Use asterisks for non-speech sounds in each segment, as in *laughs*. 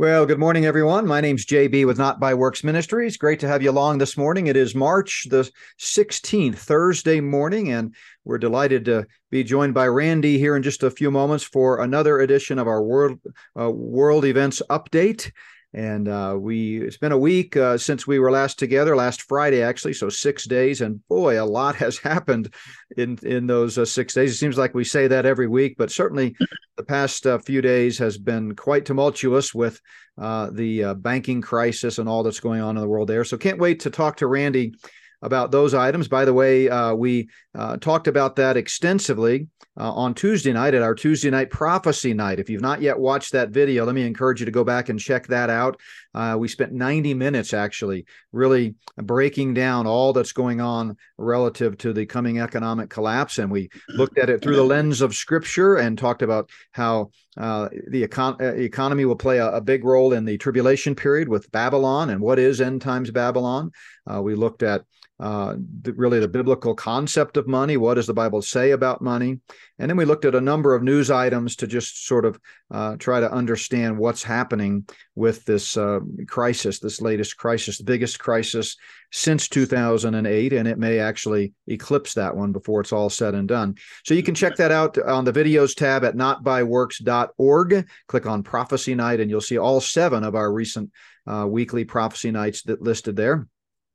Well, good morning, everyone. My name's JB with Not by Works Ministries. Great to have you along this morning. It is March the 16th, Thursday morning, and we're delighted to be joined by Randy here in just a few moments for another edition of our World uh, World Events Update. And uh, we it's been a week uh, since we were last together, last Friday actually, so six days. And boy, a lot *laughs* has happened in in those uh, six days. It seems like we say that every week, but certainly *clears throat* the past uh, few days has been quite tumultuous with uh, the uh, banking crisis and all that's going on in the world there. So can't wait to talk to Randy about those items. By the way, uh, we uh, talked about that extensively uh, on Tuesday night at our Tuesday night prophecy night. If you've not yet watched that video, let me encourage you to go back and check that out. Uh, we spent 90 minutes actually really breaking down all that's going on relative to the coming economic collapse. And we looked at it through the lens of scripture and talked about how uh, the econ- uh, economy will play a, a, big role in the tribulation period with Babylon and what is end times Babylon. we looked at uh, the, really the biblical concept of money. What does the Bible say about money? And then we looked at a number of news items to just sort of uh, try to understand what's happening with this uh, crisis, this latest crisis, the biggest crisis since 2008, and it may actually eclipse that one before it's all said and done. So you can check that out on the videos tab at notbyworks.org. Click on Prophecy Night, and you'll see all seven of our recent uh, weekly prophecy nights that listed there.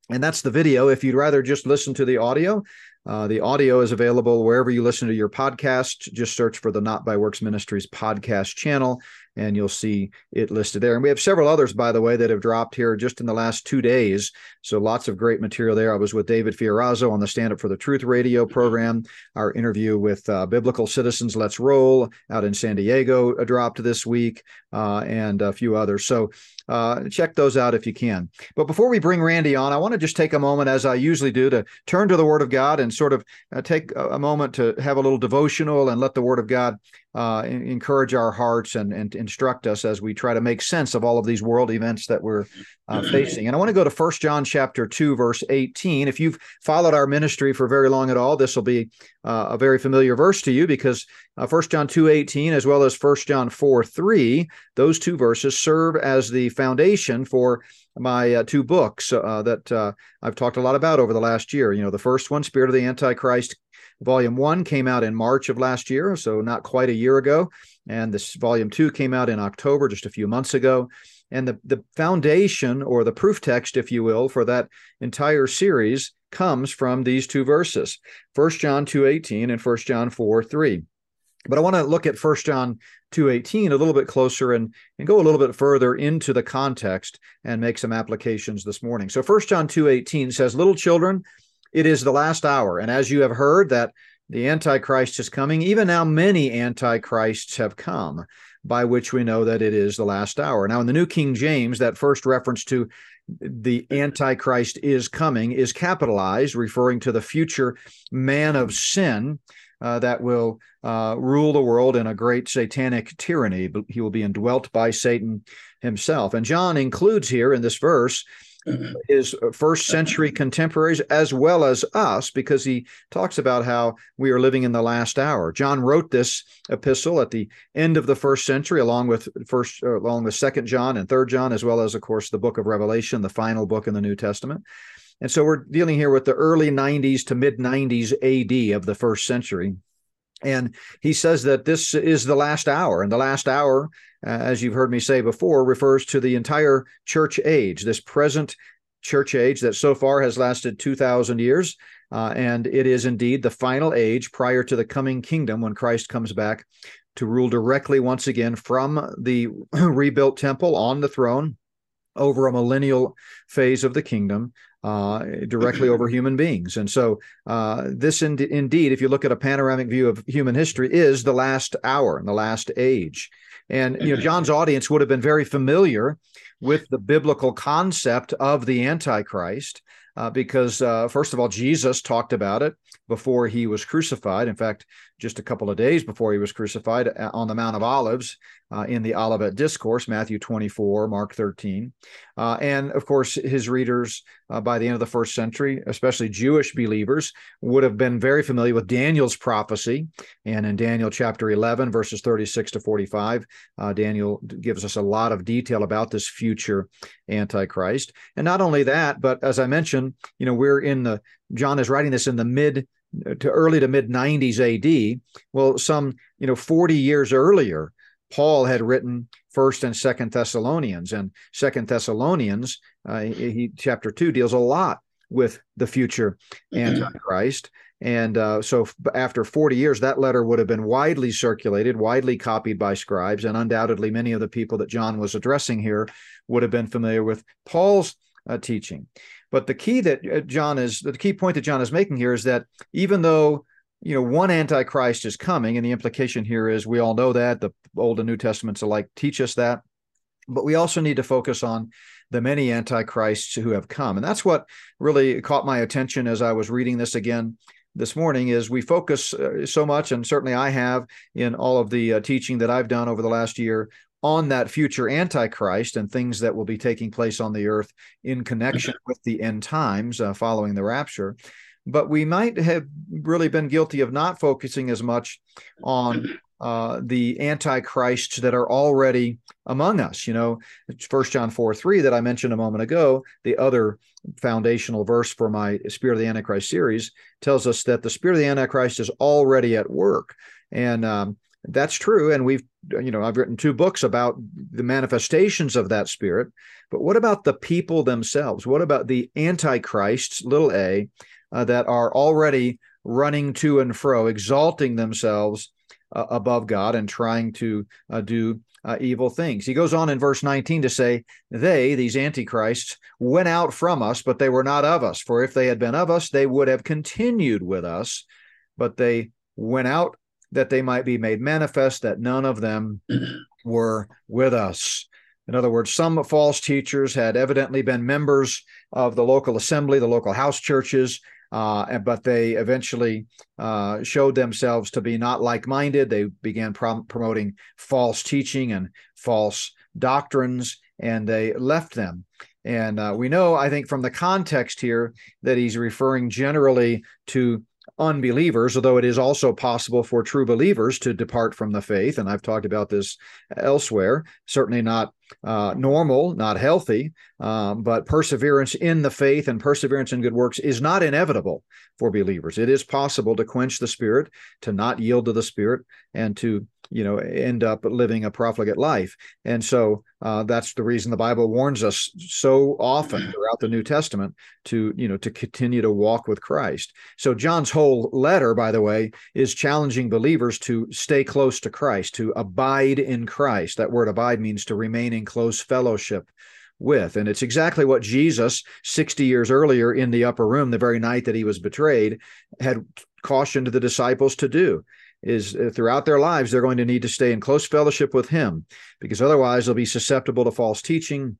And that's the video. If you'd rather just listen to the audio, uh, the audio is available wherever you listen to your podcast. Just search for the Not by Works Ministries podcast channel, and you'll see it listed there. And we have several others, by the way, that have dropped here just in the last two days. So lots of great material there. I was with David Fiorazo on the Stand Up for the Truth radio program. Our interview with uh, Biblical Citizens Let's Roll out in San Diego uh, dropped this week, uh, and a few others. So uh, check those out if you can. But before we bring Randy on, I want to just take a moment, as I usually do, to turn to the Word of God and sort of uh, take a, moment to have a little devotional and let the Word of God uh, encourage our hearts and, and instruct us as we try to make sense of all of these world events that we're uh, *clears throat* facing. And I want to go to First John chapter 2, verse 18. If you've followed our ministry for very long at all, this will be uh, a very familiar verse to you because uh, First John 2, 18, as well as First John 4, 3, those two verses serve as the foundation for my uh, two books uh, that uh, I've talked a lot about over the last year. You know, the first one, Spirit of the Antichrist, Volume one came out in March of last year, so not quite a year ago. And this volume two came out in October, just a few months ago. And the, the foundation or the proof text, if you will, for that entire series comes from these two verses, 1 John 2.18 and 1 John 4, 3. But I want to look at 1 John 2.18 a little bit closer and, and go a little bit further into the context and make some applications this morning. So 1 John 2.18 says, Little children, it is the last hour. And as you have heard that the Antichrist is coming, even now many Antichrists have come, by which we know that it is the last hour. Now, in the New King James, that first reference to the Antichrist is coming is capitalized, referring to the future man of sin. Uh, that will uh, rule the world in a great satanic tyranny. He will be indwelt by Satan himself. And John includes here in this verse his first century contemporaries as well as us because he talks about how we are living in the last hour. John wrote this epistle at the end of the first century along with first uh, along with second John and third John as well as of course the book of Revelation, the final book in the New Testament. And so we're dealing here with the early 90s to mid 90s AD of the first century. And he says that this is the last hour, and the last hour, uh, as you've heard me say before, refers to the entire church age, this present church age that so far has lasted 2,000 years. Uh, and it is indeed the final age prior to the coming kingdom when Christ comes back to rule directly once again from the *clears throat* rebuilt temple on the throne over a millennial phase of the kingdom uh, directly over human beings. And so, uh, this in- indeed, if you look at a panoramic view of human history, is the last hour and the last age. And you know, John's audience would have been very familiar with the biblical concept of the Antichrist. Uh, because uh, first of all, Jesus talked about it before he was crucified. In fact, just a couple of days before he was crucified uh, on the Mount of Olives uh, in the Olivet Discourse, Matthew 24, Mark 13. Uh, and of course, his readers uh, by the end of the first century, especially Jewish believers, would have been very familiar with Daniel's prophecy. And in Daniel chapter 11, verses 36 to 45, uh, Daniel gives us a lot of detail about this future Antichrist. And not only that, but as I mentioned, you know, we're in the, John is writing this in the mid to early to mid 90s AD. Well, some, you know, 40 years earlier, Paul had written First and Second Thessalonians, and Second Thessalonians, uh, he, chapter two deals a lot with the future mm-hmm. Antichrist. And uh, so, after 40 years, that letter would have been widely circulated, widely copied by scribes, and undoubtedly many of the people that John was addressing here would have been familiar with Paul's uh, teaching. But the key that uh, John is, the key point that John is making here is that even though you know, one Antichrist is coming, and the implication here is we all know that the Old and New Testaments alike teach us that, but we also need to focus on the many Antichrists who have come, and that's what really caught my attention as I was reading this again this morning. Is we focus uh, so much, and certainly I have in all of the uh, teaching that I've done over the last year on that future antichrist and things that will be taking place on the earth in connection with the end times uh, following the rapture but we might have really been guilty of not focusing as much on uh, the antichrists that are already among us. You know, First John 4 3 that I mentioned a moment ago, the other foundational verse for my Spirit of the Antichrist series, tells us that the Spirit of the Antichrist is already at work. And um, that's true. And we've, you know, I've written two books about the manifestations of that spirit. But what about the people themselves? What about the antichrists, little a, uh, that are already running to and fro, exalting themselves uh, above God and trying to uh, do uh, evil things. He goes on in verse 19 to say, They, these antichrists, went out from us, but they were not of us. For if they had been of us, they would have continued with us. But they went out that they might be made manifest that none of them *clears throat* were with us. In other words, some false teachers had evidently been members of the local assembly, the local house churches, uh, but they eventually uh, showed themselves to be not like minded. They began prom- promoting false teaching and false doctrines, and they left them. And uh, we know, I think, from the context here, that he's referring generally to unbelievers, although it is also possible for true believers to depart from the faith. And I've talked about this elsewhere. Certainly not uh, normal, not healthy, um, but perseverance in the faith and perseverance in good works is not inevitable for believers. It is possible to quench the spirit, to not yield to the spirit, and to you know end up living a profligate life. And so uh, that's the reason the bible warns us so often *clears throat* throughout the new testament to you know to continue to walk with christ. So john's whole letter by the way is challenging believers to stay close to christ to abide in christ. That word abide means to remain in close fellowship with. And it's exactly what Jesus, 60 years earlier in the upper room, the very night that he was betrayed, had cautioned the disciples to do is uh, throughout their lives, they're going to need to stay in close fellowship with Him because otherwise they'll be susceptible to false teaching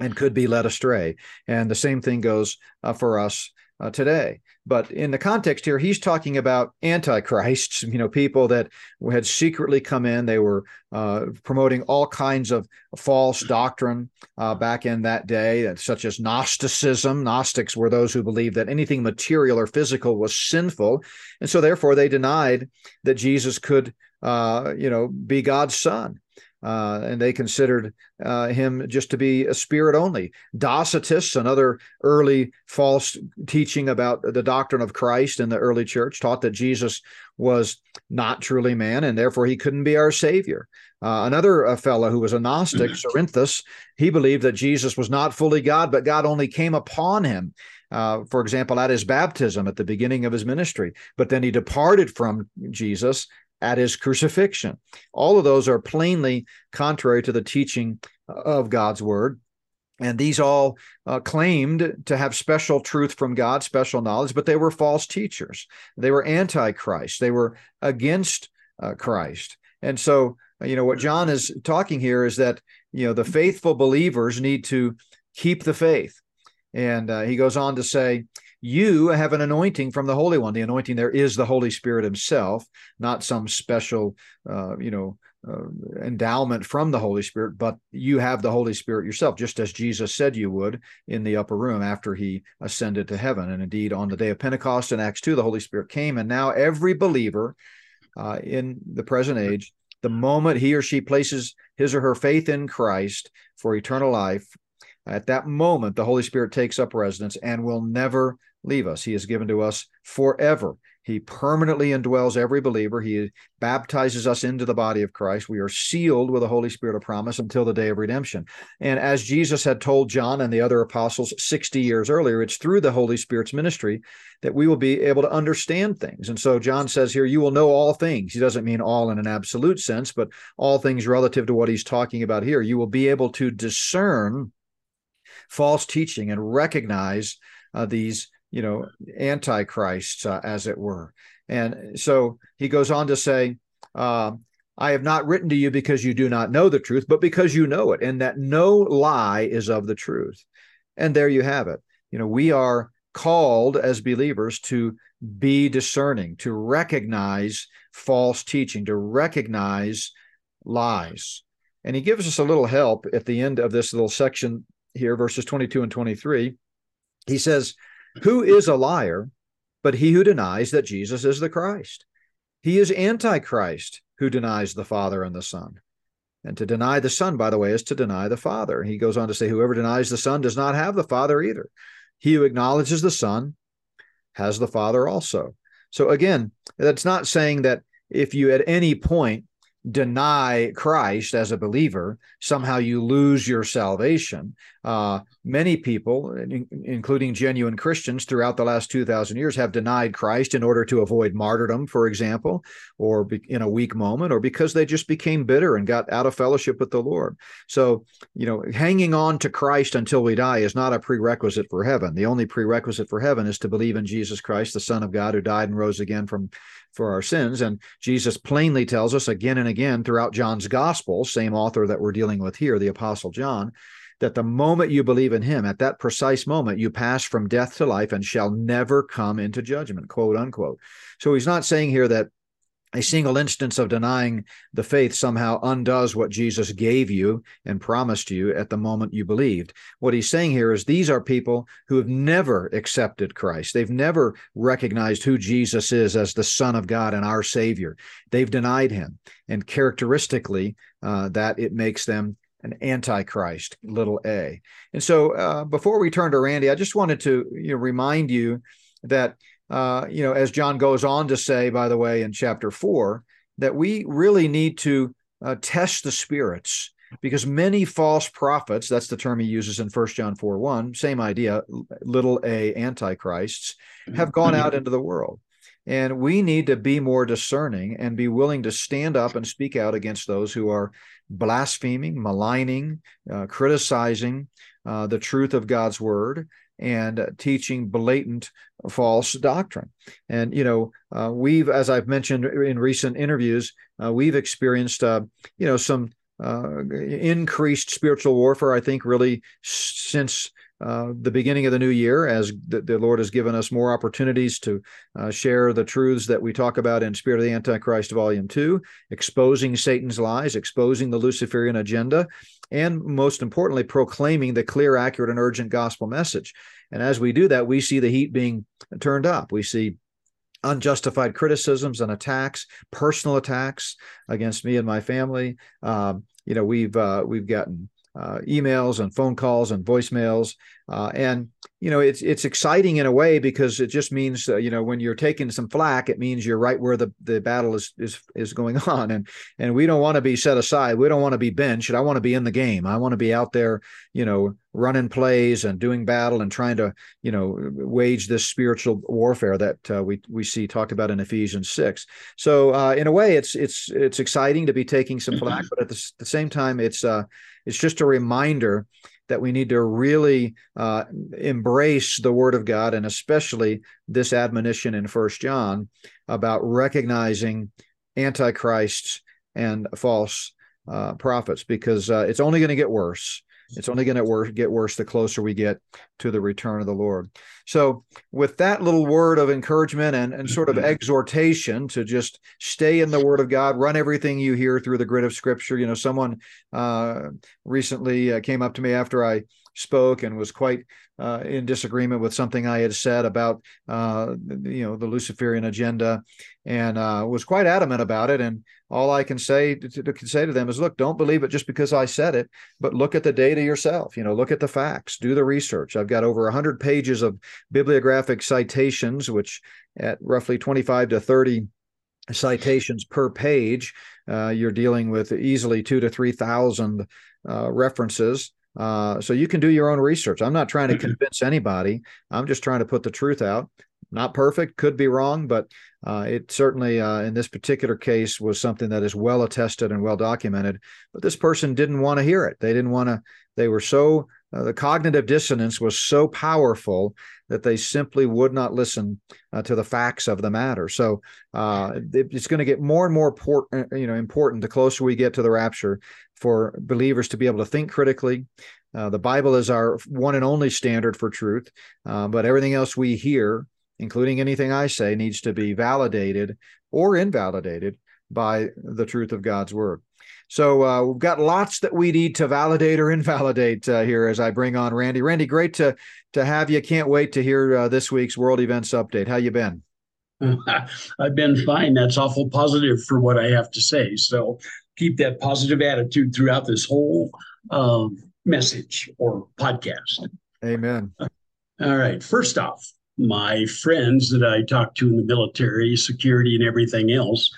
and could be led astray. And the same thing goes uh, for us uh, today. But in the context here, he's talking about antichrists, you know, people that had secretly come in. They were uh, promoting all kinds of false doctrine uh, back in that day, such as Gnosticism. Gnostics were those who believed that anything material or physical was sinful. And so, therefore, they denied that Jesus could, uh, you know, be God's son uh, and they considered uh, him just to be a spirit only. Docetists, another early false teaching about the doctrine of Christ in the early church, taught that Jesus was not truly man and therefore he couldn't be our savior. Uh, another uh, fellow who was a Gnostic, Cerinthus, he believed that Jesus was not fully God, but God only came upon him. Uh, for example, at his baptism at the beginning of his ministry. But then he departed from Jesus at his crucifixion. All of those are plainly contrary to the teaching of God's word. And these all uh, claimed to have special truth from God, special knowledge, but they were false teachers. They were antichrist. They were against uh, Christ. And so, you know, what John is talking here is that, you know, the faithful believers need to keep the faith. And uh, he goes on to say, you have an anointing from the Holy One. The anointing there is the Holy Spirit Himself, not some special, uh, you know, uh, endowment from the Holy Spirit, but you have the Holy Spirit yourself, just as Jesus said you would in the upper room after he ascended to heaven. And indeed, on the day of Pentecost in Acts 2, the Holy Spirit came. And now every believer uh, in the present age, the moment he or she places his or her faith in Christ for eternal life, at that moment, the Holy Spirit takes up residence and will never leave us. He is given to us forever. He permanently indwells every believer. He baptizes us into the body of Christ. We are sealed with the Holy Spirit of promise until the day of redemption. And as Jesus had told John and the other apostles 60 years earlier, it's through the Holy Spirit's ministry that we will be able to understand things. And so John says here, you will know all things. He doesn't mean all in an absolute sense, but all things relative to what he's talking about here. You will be able to discern false teaching and recognize uh, these you know, antichrists, uh, as it were. And so he goes on to say, uh, I have not written to you because you do not know the truth, but because you know it, and that no lie is of the truth. And there you have it. You know, we are called as believers to be discerning, to recognize false teaching, to recognize lies. And he gives us a little help at the end of this little section here, verses 22 and 23. He says, who is a liar but he who denies that Jesus is the Christ? He is Antichrist who denies the Father and the Son. And to deny the Son, by the way, is to deny the Father. He goes on to say, Whoever denies the Son does not have the Father either. He who acknowledges the Son has the Father also. So again, that's not saying that if you at any point deny Christ as a believer, somehow you lose your salvation. Uh, many people, in, including genuine Christians throughout the last 2,000 years, have denied Christ in order to avoid martyrdom, for example, or be, in a weak moment, or because they just became bitter and got out of fellowship with the Lord. So, you know, hanging on to Christ until we die is not a prerequisite for heaven. The only prerequisite for heaven is to believe in Jesus Christ, the Son of God, who died and rose again from for our sins. And Jesus plainly tells us again and again throughout John's gospel, same author that we're dealing with here, the Apostle John, that the moment you believe in him, at that precise moment, you pass from death to life and shall never come into judgment, quote unquote. So he's not saying here that a single instance of denying the faith somehow undoes what Jesus gave you and promised you at the moment you believed. What he's saying here is these are people who have never accepted Christ. They've never recognized who Jesus is as the Son of God and our Savior. They've denied him. And characteristically, uh, that it makes them an antichrist, little a. And so uh, before we turn to Randy, I just wanted to you know, remind you that uh, you know, as John goes on to say, by the way, in chapter four, that we really need to uh, test the spirits because many false prophets, that's the term he uses in First John 4 1, same idea, little a antichrists, have gone out into the world. And we need to be more discerning and be willing to stand up and speak out against those who are blaspheming, maligning, uh, criticizing uh, the truth of God's word and teaching blatant false doctrine. And, you know, uh, we've, as I've mentioned in recent interviews, uh, we've experienced, uh, you know, some uh, increased spiritual warfare, I think, really since uh, the beginning of the new year, as the, the, Lord has given us more opportunities to uh, share the truths that we talk about in Spirit of the Antichrist, Volume 2, exposing Satan's lies, exposing the Luciferian agenda, and most importantly, proclaiming the clear, accurate, and urgent gospel message. And as we do that, we see the heat being turned up. We see unjustified criticisms and attacks, personal attacks against me and my family. Um, you know, we've uh, we've gotten uh, emails and phone calls and voicemails, uh, and you know it's it's exciting in a way because it just means uh, you know when you're taking some flack, it means you're right where the, the battle is is is going *laughs* on, and and we don't want to be set aside. We don't want to be benched. I want to be in the game. I want to be out there, you know, running plays and doing battle and trying to you know wage this spiritual warfare that uh, we we see talked about in Ephesians six. So uh, in a way, it's it's it's exciting to be taking some flack, but at the, the same time, it's uh, it's just a reminder that we need to really uh, embrace the Word of God, and especially this admonition in First John about recognizing antichrists and false uh, prophets, because uh, it's only going to get worse. It's only going to get worse the closer we get to the return of the Lord. So, with that little word of encouragement and, and sort of mm-hmm. exhortation to just stay in the Word of God, run everything you hear through the grid of Scripture. You know, someone uh, recently uh, came up to me after I spoke and was quite uh, in disagreement with something I had said about uh, you know the Luciferian agenda, and uh, was quite adamant about it. And all I can say to, to, say to them is, look, don't believe it just because I said it, but look at the data yourself. You know, look at the facts, do the research. I've got over hundred pages of bibliographic citations, which at roughly twenty-five to thirty citations per page, uh, you're dealing with easily two to three thousand uh, references. Uh, so you can do your own research. I'm not trying to mm-hmm. convince anybody. I'm just trying to put the truth out. Not perfect, could be wrong, but uh, it certainly, uh, in this particular case, was something that is well attested and well documented. But this person didn't want to hear it. They didn't want to. They were so uh, the cognitive dissonance was so powerful that they simply would not listen uh, to the facts of the matter. So uh, it, it's going to get more and more important, you know, important the closer we get to the rapture for believers to be able to think critically. Uh, the Bible is our one and only standard for truth, uh, but everything else we hear, including anything I say, needs to be validated or invalidated by the truth of God's word. So uh, we've got lots that we need to validate or invalidate uh, here as I bring on Randy. Randy, great to to have you. Can't wait to hear uh, this week's World Events update. How you been? *laughs* I've been fine. That's awful positive for what I have to say. So keep that positive attitude throughout this whole um, message or podcast. Amen. *laughs* All right. First off, my friends that I talk to in the military, security, and everything else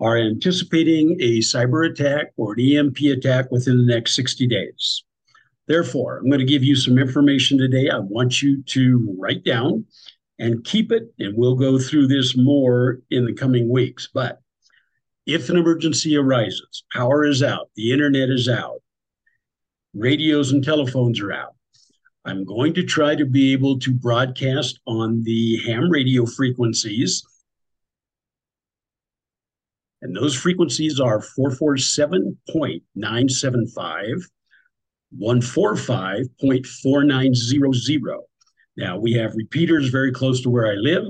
are anticipating a cyber attack or an EMP attack within the next 60 days. Therefore, I'm going to give you some information today. I want you to write down and keep it, and we'll go through this more in the coming weeks. But if an emergency arises, power is out, the internet is out, radios and telephones are out. I'm going to try to be able to broadcast on the ham radio frequencies. And those frequencies are 447.975, 145.4900. Now, we have repeaters very close to where I live,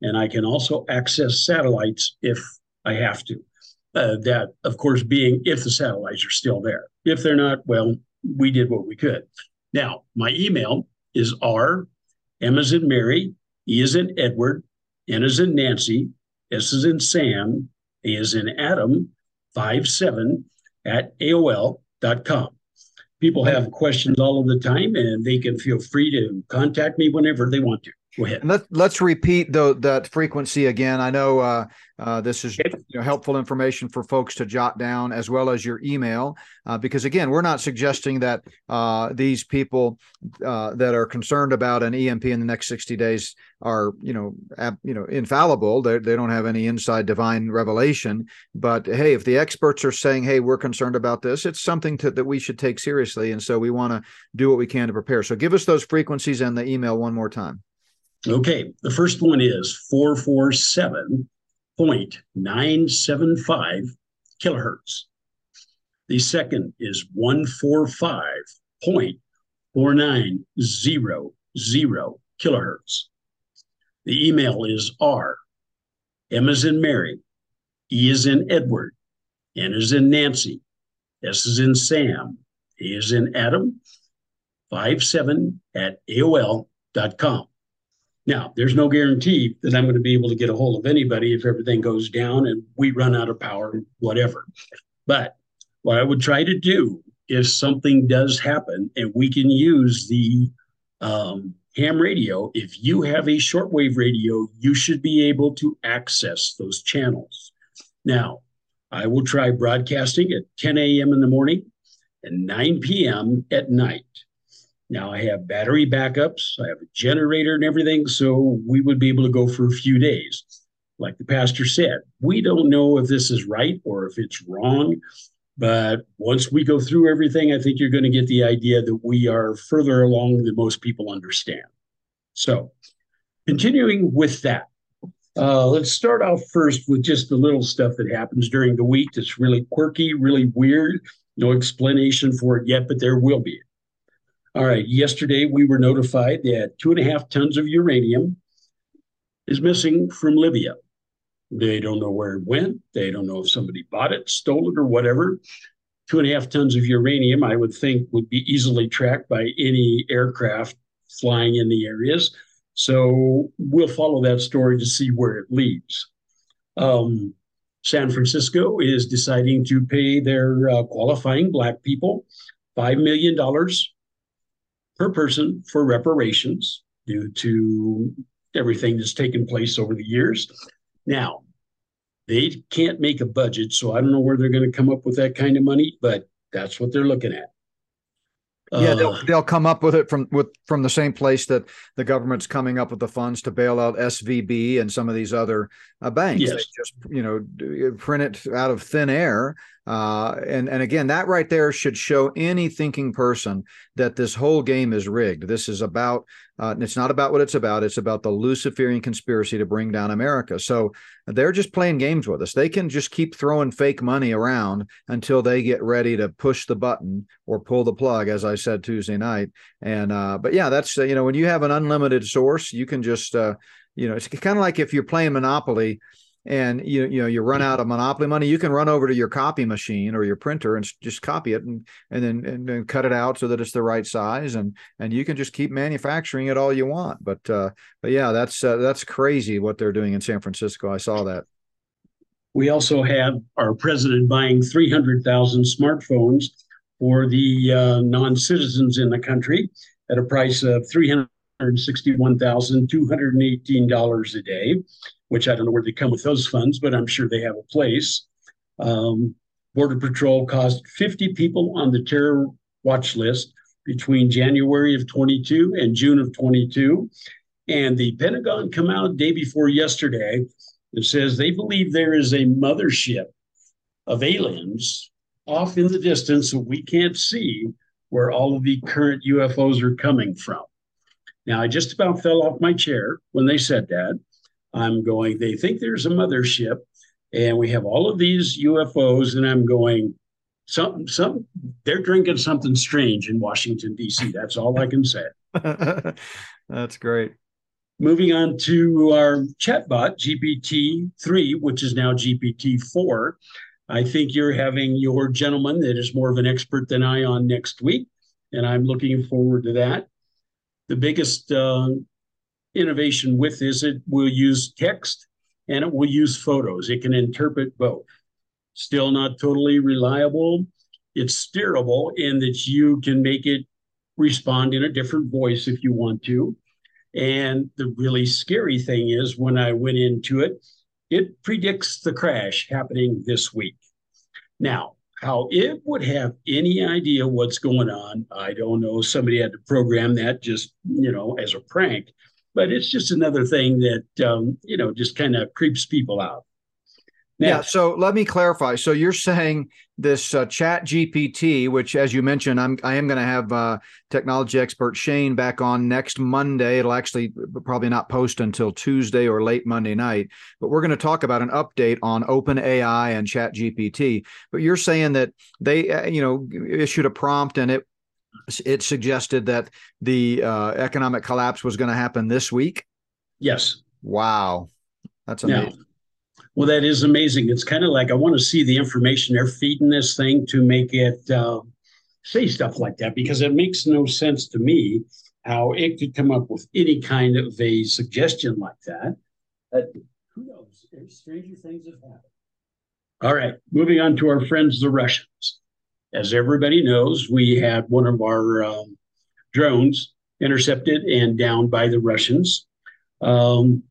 and I can also access satellites if I have to. Uh, that, of course, being if the satellites are still there. If they're not, well, we did what we could. Now, my email is R, M is in Mary, E is in Edward, N is in Nancy, S is in Sam, is in Adam, 57 at AOL.com. People have questions all of the time, and they can feel free to contact me whenever they want to. Go ahead. Let, let's repeat though that frequency again. I know uh, uh, this is you know, helpful information for folks to jot down as well as your email, uh, because again, we're not suggesting that uh, these people uh, that are concerned about an EMP in the next 60 days are you know ab, you know infallible. They they don't have any inside divine revelation. But hey, if the experts are saying, hey, we're concerned about this, it's something to, that we should take seriously, and so we want to do what we can to prepare. So give us those frequencies and the email one more time. Okay, the first one is 447.975 kilohertz. The second is 145.4900 kilohertz. The email is R, M is in Mary, E is in Edward, N is in Nancy, S is in Sam, A is in Adam, 57 at AOL.com. Now, there's no guarantee that I'm going to be able to get a hold of anybody if everything goes down and we run out of power, whatever. But what I would try to do if something does happen and we can use the um, ham radio, if you have a shortwave radio, you should be able to access those channels. Now, I will try broadcasting at 10 a.m. in the morning and 9 p.m. at night. Now I have battery backups, I have a generator and everything, so we would be able to go for a few days. Like the pastor said, we don't know if this is right or if it's wrong, but once we go through everything, I think you're going to get the idea that we are further along than most people understand. So, continuing with that, uh, let's start off first with just the little stuff that happens during the week that's really quirky, really weird. No explanation for it yet, but there will be. All right. Yesterday, we were notified that two and a half tons of uranium is missing from Libya. They don't know where it went. They don't know if somebody bought it, stole it, or whatever. Two and a half tons of uranium, I would think, would be easily tracked by any aircraft flying in the areas. So we'll follow that story to see where it leads. Um, San Francisco is deciding to pay their uh, qualifying Black people $5 million per person for reparations due to everything that's taken place over the years. Now, they can't make a budget, so I don't know where they're going to come up with that kind of money, but that's what they're looking at. Yeah, they'll, uh, they'll come up with it from with from the same place that the government's coming up with the funds to bail out SVB and some of these other uh, banks. Yes. They just you know print it out of thin air uh, and and again, that right there should show any thinking person that this whole game is rigged. This is about. Uh, it's not about what it's about. It's about the Luciferian conspiracy to bring down America. So they're just playing games with us. They can just keep throwing fake money around until they get ready to push the button or pull the plug, as I said Tuesday night. And uh, but yeah, that's uh, you know when you have an unlimited source, you can just uh, you know it's kind of like if you're playing Monopoly and you you know you run out of monopoly money you can run over to your copy machine or your printer and just copy it and and then and then cut it out so that it's the right size and and you can just keep manufacturing it all you want. But uh but yeah that's uh, that's crazy what they're doing in San Francisco. I saw that. We also have our president buying 300,000 smartphones for the uh, non-citizens in the country at a price of $361,218 a day which I don't know where they come with those funds, but I'm sure they have a place. Um, Border Patrol caused 50 people on the terror watch list between January of 22 and June of 22. And the Pentagon come out day before yesterday and says they believe there is a mothership of aliens off in the distance that we can't see where all of the current UFOs are coming from. Now, I just about fell off my chair when they said that I'm going, they think there's a mothership and we have all of these UFOs, and I'm going, some some they're drinking something strange in Washington, DC. That's all I can say. *laughs* That's great. Moving on to our chatbot, GPT-3, which is now GPT-4. I think you're having your gentleman that is more of an expert than I on next week, and I'm looking forward to that. The biggest uh, innovation with is it will use text and it will use photos. It can interpret both. Still not totally reliable. It's steerable in that you can make it respond in a different voice if you want to. And the really scary thing is when I went into it, it predicts the crash happening this week. Now, how it would have any idea what's going on, I don't know. Somebody had to program that just, you know, as a prank but it's just another thing that um, you know just kind of creeps people out. Now, yeah. So let me clarify. So you're saying this uh, Chat GPT, which, as you mentioned, I'm I am going to have uh, technology expert Shane back on next Monday. It'll actually probably not post until Tuesday or late Monday night. But we're going to talk about an update on Open AI and Chat GPT. But you're saying that they, uh, you know, issued a prompt and it it suggested that the uh, economic collapse was going to happen this week. Yes. Wow, that's amazing. Now, well, that is amazing. It's kind of like I want to see the information they're feeding this thing to make it uh, say stuff like that because it makes no sense to me how it could come up with any kind of a suggestion like that. But who knows? Stranger things have happened. All right, moving on to our friends, the Russians as everybody knows, we had one of our um, drones intercepted and downed by the Russians. Um,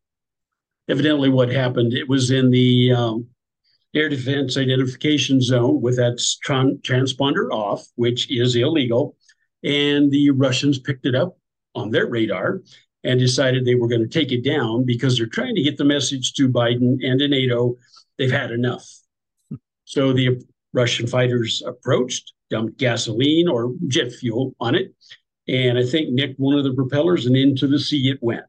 evidently, what happened, it was in the um, air defense identification zone with that tran- transponder off, which is illegal. And the Russians picked it up on their radar and decided they were going to take it down because they're trying to get the message to Biden and to NATO they've had enough. So the Russian fighters approached, dumped gasoline or jet fuel on it, and I think nicked one of the propellers, and into the sea it went.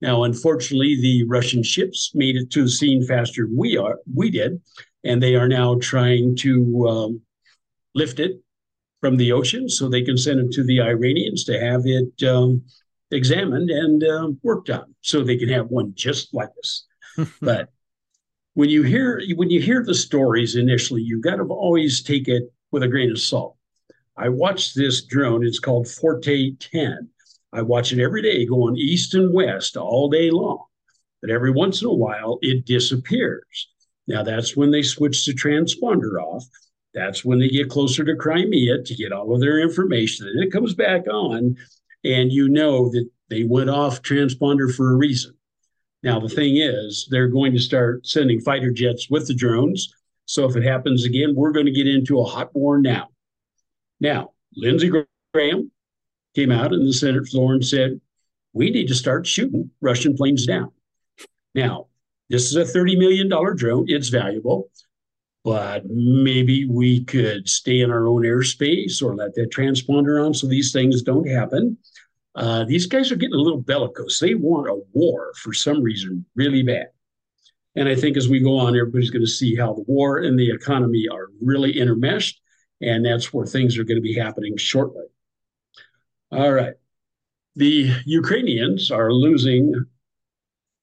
Now, unfortunately, the Russian ships made it to the scene faster than we are. We did, and they are now trying to um, lift it from the ocean so they can send it to the Iranians to have it um, examined and uh, worked on so they can have one just like us. *laughs* but when you hear when you hear the stories initially, you've got to always take it with a grain of salt. I watch this drone. It's called Forte 10. I watch it every day going east and west all day long. But every once in a while, it disappears. Now, that's when they switch the transponder off. That's when they get closer to Crimea to get all of their information. And it comes back on, and you know that they went off transponder for a reason. Now, the thing is, they're going to start sending fighter jets with the drones. So if it happens again, we're going to get into a hot war now. Now, Lindsey Graham came out in the Senate floor and said, we need to start shooting Russian planes down. Now, this is a $30 million drone. It's valuable, but maybe we could stay in our own airspace or let that transponder on so these things don't happen. Uh, these guys are getting a little bellicose. They want a war for some reason really bad. And I think as we go on, everybody's going to see how the war and the economy are really intermeshed. And that's where things are going to be happening shortly. All right. The Ukrainians are losing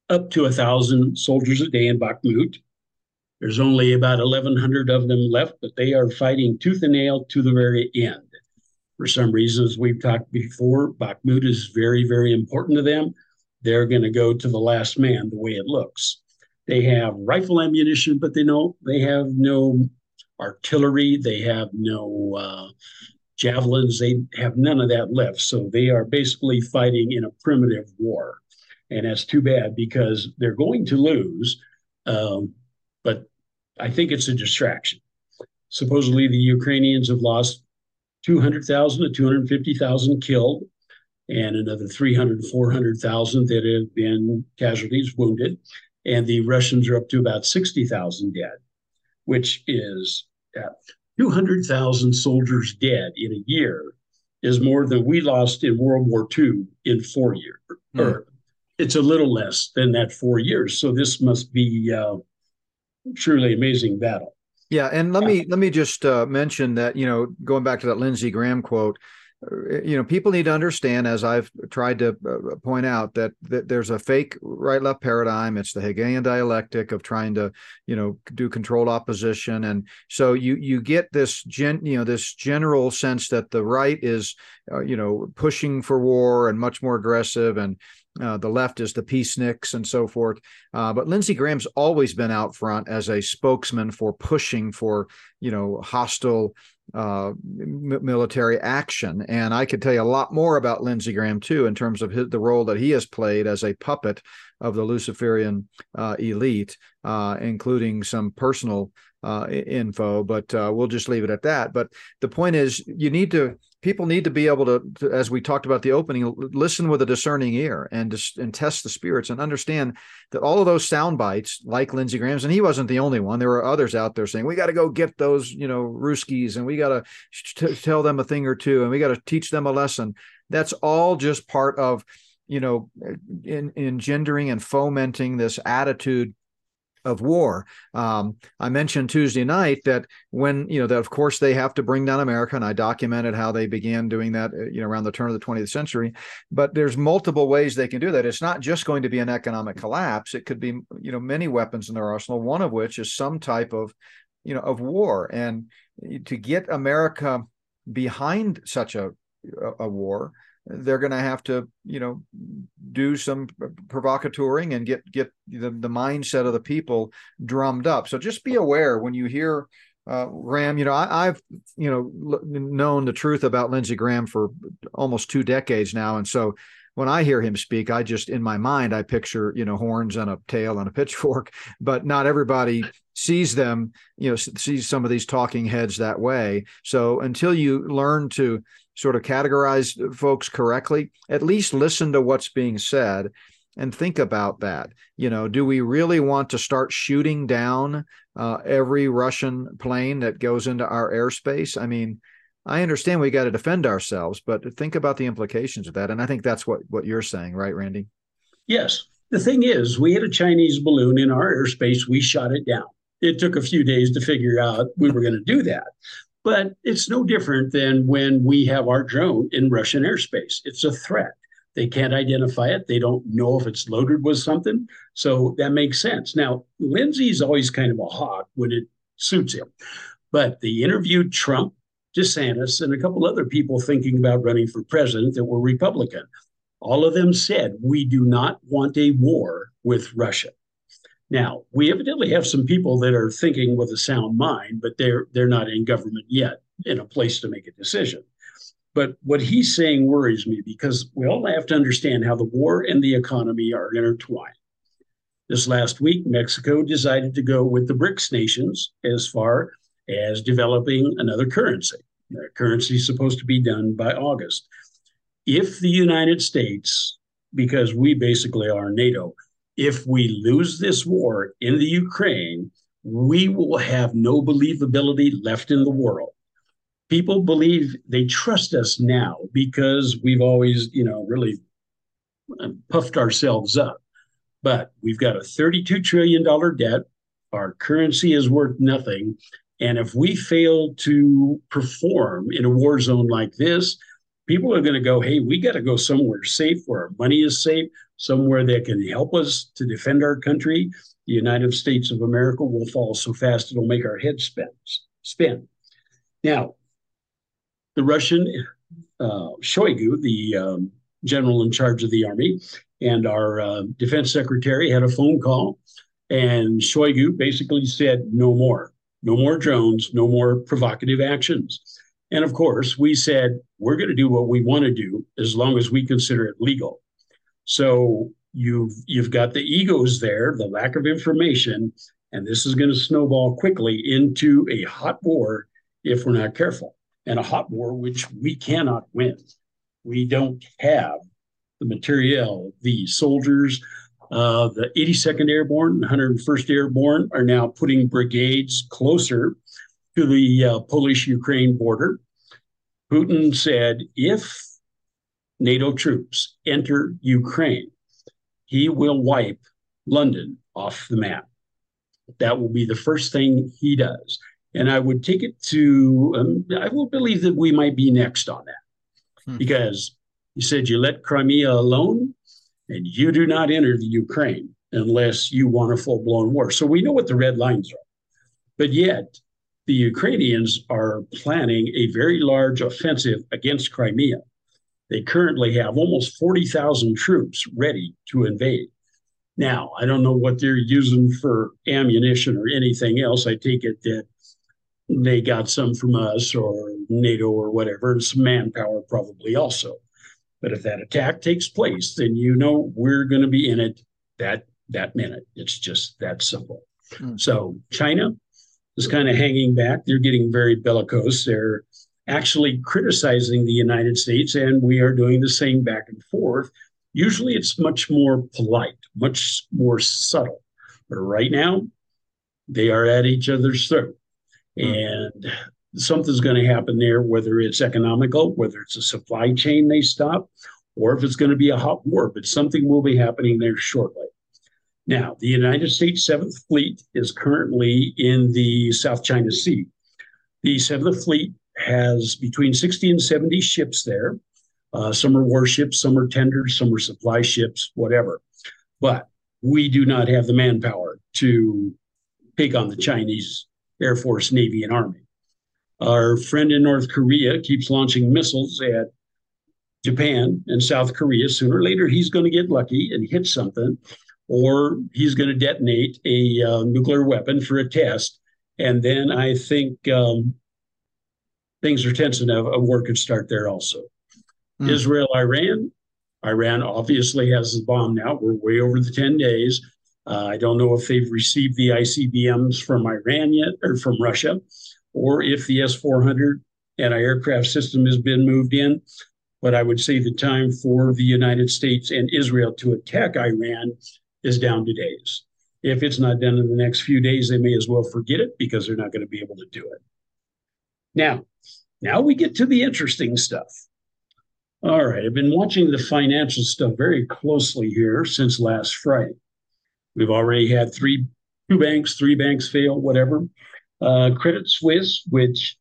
up to a thousand soldiers a day in Bakhmut. There's only about 1,100 of them left, but they are fighting tooth and nail to the very end for some reasons we've talked before. Bakhmut is very, very important to them. They're going to go to the last man the way it looks. They have rifle ammunition, but they know they have no artillery. They have no uh, javelins. They have none of that left. So they are basically fighting in a primitive war. And that's too bad because they're going to lose. Um, but I think it's a distraction. Supposedly, the Ukrainians have lost 200,000 to 250,000 killed, and another 300 400,000 that have been casualties, wounded. And the Russians are up to about 60,000 dead, which is uh, 200,000 soldiers dead in a year is more than we lost in World War II in four years. Mm. Or it's a little less than that four years. So this must be uh, truly amazing battle. Yeah, and let yeah. me let me just uh, mention that you know going back to that Lindsey Graham quote, uh, you know people need to understand as I've tried to uh, point out that, that there's a fake right left paradigm. It's the Hegelian dialectic of trying to you know do controlled opposition, and so you you get this gen you know this general sense that the right is uh, you know pushing for war and much more aggressive and uh, the left is the peaceniks and so forth. Uh, but Lindsey Graham's always been out front as a spokesman for pushing for, you know, hostile uh, m- military action. And I could tell you a lot more about Lindsey Graham too, in terms of his, the role that he has played as a puppet of the Luciferian uh, elite, uh, including some personal info. But we'll just leave it at that. But the point is, you need to people need to be able to, to, as we talked about the opening listen with a discerning ear and just and test the spirits and understand that all of those sound bites like lindsey graham's and he wasn't the only one there were others out there saying we got to go get those you know ruskies and we got to tell them a thing or two and we got to teach them a lesson. That's all just part of you know eh, in, engendering and fomenting this attitude of war. Um, I mentioned Tuesday night that when you know that of course they have to bring down America, and I documented how they began doing that uh, you know around the turn of the 20th century. But there's multiple ways they can do that. It's not just going to be an economic collapse. It could be you know many weapons in their arsenal. One of which is some type of you know of war, and to get America behind such a a, a war they're going to have to you know do some provocateuring and get get the, the mindset of the people drummed up so just be aware when you hear uh, Graham, you know, I, have you know known the truth about Lindsey Graham for almost two decades now, and so when I hear him speak, I just in my mind I picture you know horns and a tail and a *laughs* pitchfork, but not everybody sees them, you know, sees some of these talking heads that way. So until you learn to sort of categorize folks correctly, at least listen to what's being said and think about that. You know, do we really want to start shooting down uh, every Russian plane that goes into our airspace? I mean, I understand we got to defend ourselves, but think about the implications of that. And I think that's what what you're saying, right, Randy? Yes. The thing is, we had a Chinese balloon in our airspace. We shot it down. It took a few days to figure out we were going to do that. But it's no different than when we have our drone in Russian airspace. It's a threat. They can't identify it. They don't know if it's loaded with something. So that makes sense. Now, Lindsey's always kind of a hawk when it suits him. But they interviewed Trump, DeSantis, and a couple other people thinking about running for president that were Republican. All of them said, we do not want a war with Russia. Now, we evidently have some people that are thinking with a sound mind, but they're they're not in government yet in a place to make a decision. But what he's saying worries me because we all have to understand how the war and the economy are intertwined. This last week, Mexico decided to go with the BRICS nations as far as developing another currency. The currency is supposed to be done by August. If the United States, because we basically are NATO, if we lose this war in the Ukraine, we will have no believability left in the world people believe they trust us now because we've always, you know, really uh, puffed ourselves up. But we've got a $32 trillion debt. Our currency is worth nothing. And if we fail to perform in a war zone like this, people are going to go, hey, we got to go somewhere safe where our money is safe, somewhere that can help us to defend our country. The United States of America will fall so fast it'll make our head spin. spin. Now, the Russian uh, Shoigu, the um, general in charge of the army, and our uh, defense secretary had a phone call, and Shoigu basically said, "No more, no more drones, no more provocative actions." And of course, we said we're going to do what we want to do as long as we consider it legal. So you've you've got the egos there, the lack of information, and this is going to snowball quickly into a hot war if we're not careful and a hot war, which we cannot win. We don't have the materiel, the soldiers, uh, the 82nd Airborne, 101st Airborne are now putting brigades closer to the uh, Polish Ukraine border. Putin said if NATO troops enter Ukraine, he will wipe London off the map. That will be the first thing he does. And I would take it to, um, I will believe that we might be next on that hmm. because he said, you let Crimea alone and you do not enter the Ukraine unless you want a full blown war. So we know what the red lines are. But yet, the Ukrainians are planning a very large offensive against Crimea. They currently have almost 40,000 troops ready to invade. Now, I don't know what they're using for ammunition or anything else. I take it that they got some from us or NATO or whatever, and some manpower probably also. But if that attack takes place, then you know we're going to be in it that that minute. It's just that simple. Mm. So China is kind of hanging back. They're getting very bellicose. They're actually criticizing the United States, and we are doing the same back and forth. Usually it's much more polite, much more subtle. But right now, they are at each other's throat. Hmm. And something's going to happen there, whether it's economical, whether it's a supply chain they stop, or if it's going to be a hot war, but something will be happening there shortly. Now, the United States Seventh Fleet is currently in the South China Sea. The Seventh Fleet has between 60 and 70 ships there. Uh, some are warships, some are tenders, some are supply ships, whatever. But we do not have the manpower to take on the Chinese Air Force, Navy, and Army. Our friend in North Korea keeps launching missiles at Japan and South Korea. Sooner or later, he's going to get lucky and hit something, or he's going to detonate a uh, nuclear weapon for a test. And then I think um, things are tense enough. A war could start there also. Mm. Israel, Iran. Iran obviously has the bomb now. We're way over the 10 days. Uh, I don't know if they've received the ICBMs from Iran yet or from Russia, or if the S 400 anti aircraft system has been moved in. But I would say the time for the United States and Israel to attack Iran is down to days. If it's not done in the next few days, they may as well forget it because they're not going to be able to do it. Now, now we get to the interesting stuff. All right, I've been watching the financial stuff very closely here since last Friday. We've already had three, two banks, three banks fail, whatever. Uh, Credit Suisse, which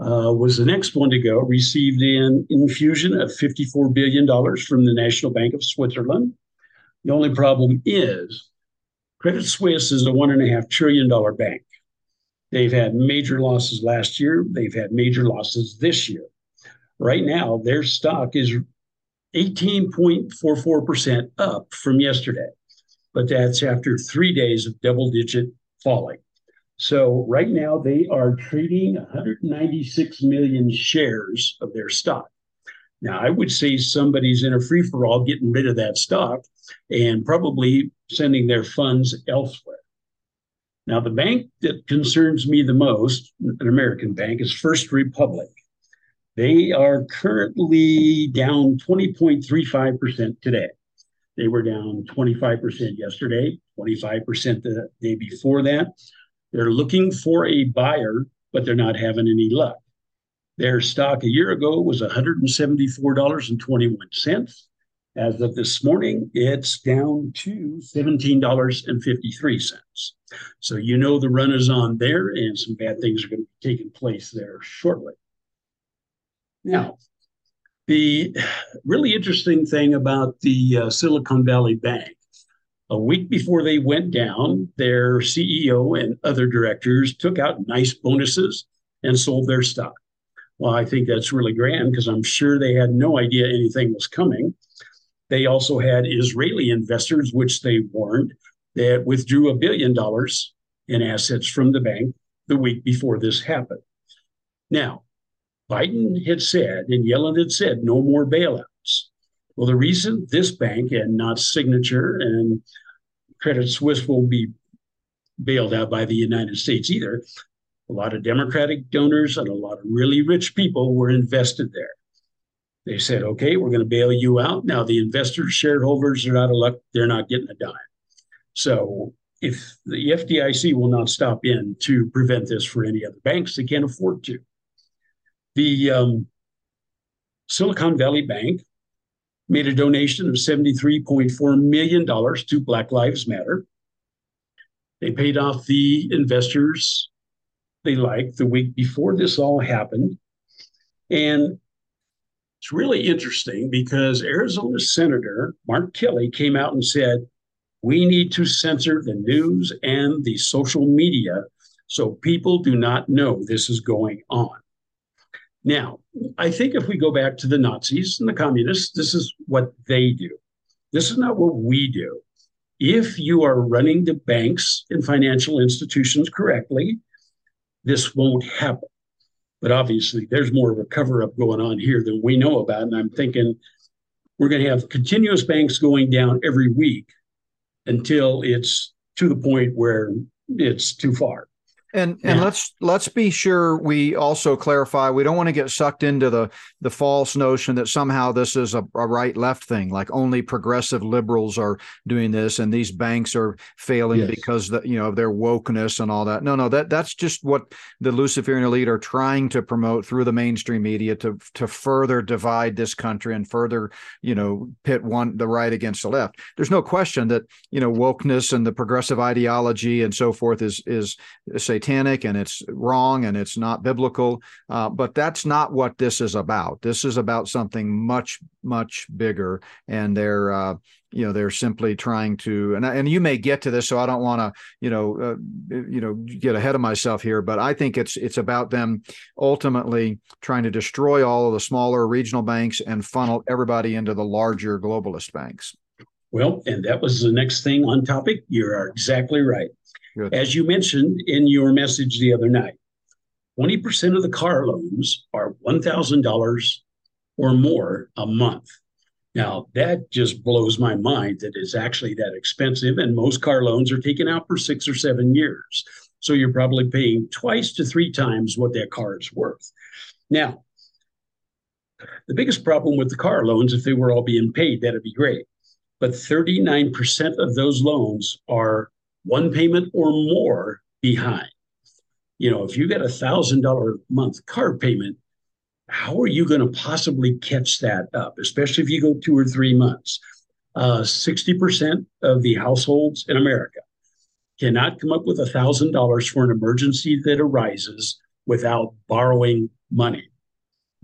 uh, was the next one to go, received an infusion of $54 billion from the National Bank of Switzerland. The only problem is Credit Suisse is a $1.5 trillion bank. They've had major losses last year, they've had major losses this year. Right now, their stock is 18.44% up from yesterday, but that's after three days of double digit falling. So right now they are trading 196 million shares of their stock. Now I would say somebody's in a free for all getting rid of that stock and probably sending their funds elsewhere. Now the bank that concerns me the most, an American bank, is First Republic. They are currently down 20.35% today. They were down 25% yesterday, 25% the day before that. They're looking for a buyer, but they're not having any luck. Their stock a year ago was $174.21. As of this morning, it's down to $17.53. So you know the run is on there, and some bad things are going to be taking place there shortly. Now, the really interesting thing about the uh, Silicon Valley Bank a week before they went down, their CEO and other directors took out nice bonuses and sold their stock. Well, I think that's really grand because I'm sure they had no idea anything was coming. They also had Israeli investors, which they warned, that withdrew a billion dollars in assets from the bank the week before this happened. Now, Biden had said and Yellen had said no more bailouts. Well, the reason this bank and not Signature and Credit Suisse will be bailed out by the United States either. A lot of Democratic donors and a lot of really rich people were invested there. They said, okay, we're going to bail you out. Now, the investors, shareholders are out of luck. They're not getting a dime. So, if the FDIC will not stop in to prevent this for any other banks, they can't afford to. The um, Silicon Valley Bank made a donation of $73.4 million to Black Lives Matter. They paid off the investors they liked the week before this all happened. And it's really interesting because Arizona Senator Mark Kelly came out and said, we need to censor the news and the social media so people do not know this is going on. Now, I think if we go back to the Nazis and the communists, this is what they do. This is not what we do. If you are running the banks and financial institutions correctly, this won't happen. But obviously, there's more of a cover up going on here than we know about. And I'm thinking we're going to have continuous banks going down every week until it's to the point where it's too far. And and let's let's be sure we also clarify we don't want to get sucked into the the false notion that somehow this is a, a right left thing like only progressive liberals are doing this and these banks are failing yes. because the, you know of their wokeness and all that. No, no, that that's just what the Luciferian elite are trying to promote through the mainstream media to to further divide this country and further, you know, pit one the right against the left. There's no question that, you know, wokeness and the progressive ideology and so forth is is say satanic and it's wrong and it's not biblical. Uh, but that's not what this is about. This is about something much, much bigger. And they're, uh, you know, they're simply trying to, and and you may get to this, so I don't want to, you know, uh, you know, get ahead of myself here. But I think it's it's about them ultimately trying to destroy all of the smaller regional banks and funnel everybody into the larger globalist banks. Well, and that was the next thing on topic. You are exactly right. Good. As you mentioned in your message the other night, 20% of the car loans are $1,000 or more a month. Now, that just blows my mind that it's actually that expensive. And most car loans are taken out for six or seven years. So you're probably paying twice to three times what that car is worth. Now, the biggest problem with the car loans, if they were all being paid, that'd be great. But 39% of those loans are one payment or more behind. You know, if you get a thousand dollar month car payment, how are you going to possibly catch that up, especially if you go two or three months? Uh, 60% of the households in America cannot come up with a thousand dollars for an emergency that arises without borrowing money.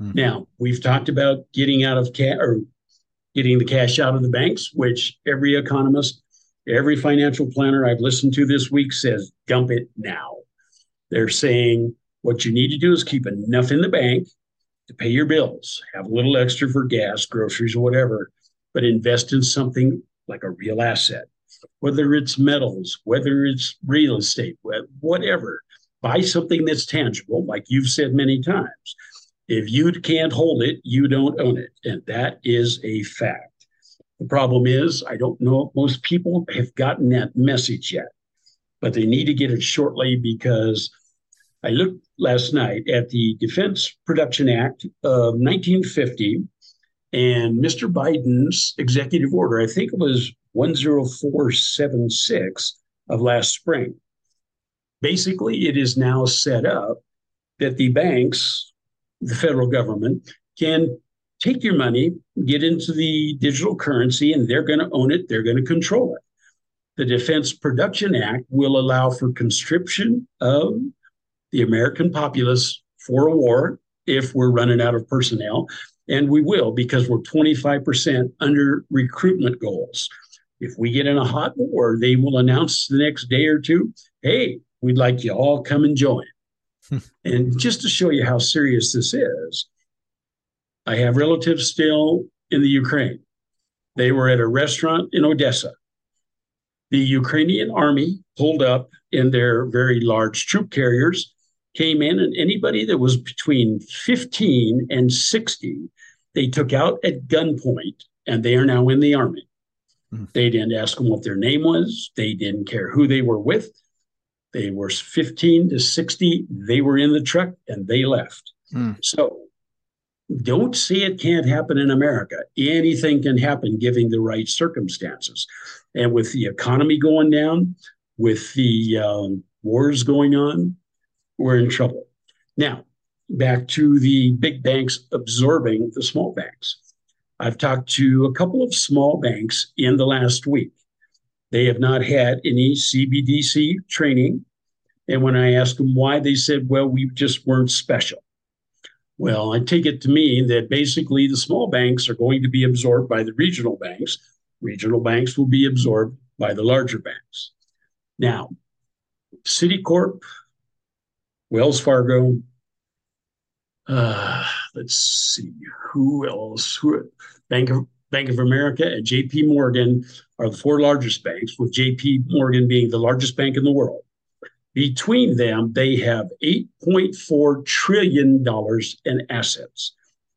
Mm-hmm. Now, we've talked about getting out of cash or getting the cash out of the banks, which every economist, every financial planner I've listened to this week says dump it now. They're saying what you need to do is keep enough in the bank to pay your bills, have a little extra for gas, groceries, or whatever, but invest in something like a real asset, whether it's metals, whether it's real estate, whatever. Buy something that's tangible, like you've said many times. If you can't hold it, you don't own it. And that is a fact. The problem is, I don't know if most people have gotten that message yet, but they need to get it shortly because I looked last night at the Defense Production Act of 1950 and Mr. Biden's executive order. I think it was 10476 of last spring. Basically, it is now set up that the banks the federal government can take your money, get into the digital currency, and they're going to own it, they're going to control it. The Defense Production Act will allow for conscription of the American populace for a war if we're running out of personnel. And we will because we're 25% under recruitment goals. If we get in a hot war, they will announce the next day or two hey, we'd like you all come and join hmm. and just to show you how serious this is, I have relatives still in the Ukraine. They were at a restaurant in Odessa. The Ukrainian army pulled up in their very large troop carriers, came in, and anybody that was between 15 and 60, they took out at gunpoint, and they are now in the army. Mm. They didn't ask them what their name was. They didn't care who they were with. They were 15 to 60. They were in the truck and they left. Hmm. So don't say it can't happen in America. Anything can happen given the right circumstances. And with the economy going down, with the um, wars going on, we're in trouble. Now, back to the big banks absorbing the small banks. I've talked to a couple of small banks in the last week. They have not had any CBDC training. And when I asked them why, they said, well, we just weren't special. Well, I take it to mean that basically the small banks are going to be absorbed by the regional banks. Regional banks will be absorbed by the larger banks. Now, Citicorp, Wells Fargo, uh, let's see who else. Who, Bank of Bank of America and J.P. Morgan are the four largest banks, with J.P. Morgan being the largest bank in the world. Between them, they have $8.4 trillion in assets.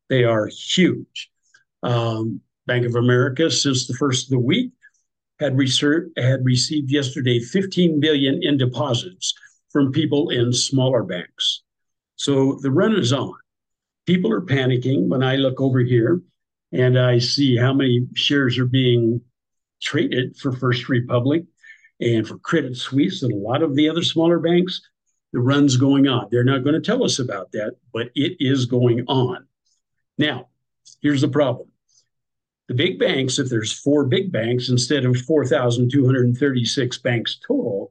They are huge. Um, Bank of America, since the first of the week, had, research, had received yesterday 15 billion in deposits from people in smaller banks. So the run is on. People are panicking when I look over here and I see how many shares are being traded for First Republic and for Credit Suisse and a lot of the other smaller banks. The run's going on. They're not going to tell us about that, but it is going on. Now, here's the problem. The big banks, if there's four big banks instead of 4,236 banks total,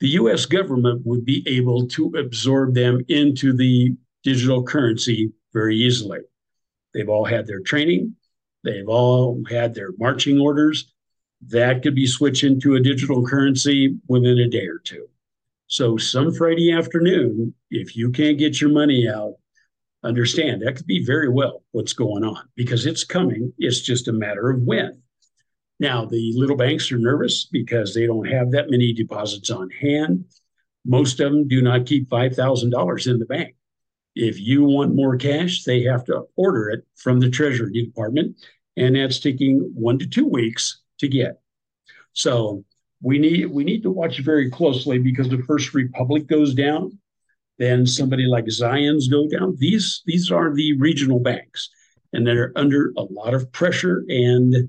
the US government would be able to absorb them into the digital currency very easily. They've all had their training, they've all had their marching orders. That could be switched into a digital currency within a day or two. So, some Friday afternoon, if you can't get your money out, understand that could be very well what's going on because it's coming. It's just a matter of when. Now, the little banks are nervous because they don't have that many deposits on hand. Most of them do not keep $5,000 in the bank. If you want more cash, they have to order it from the Treasury Department, and that's taking one to two weeks to get. So we need we need to watch very closely because the First Republic goes down, then somebody like Zions go down. These these are the regional banks, and they're under a lot of pressure. And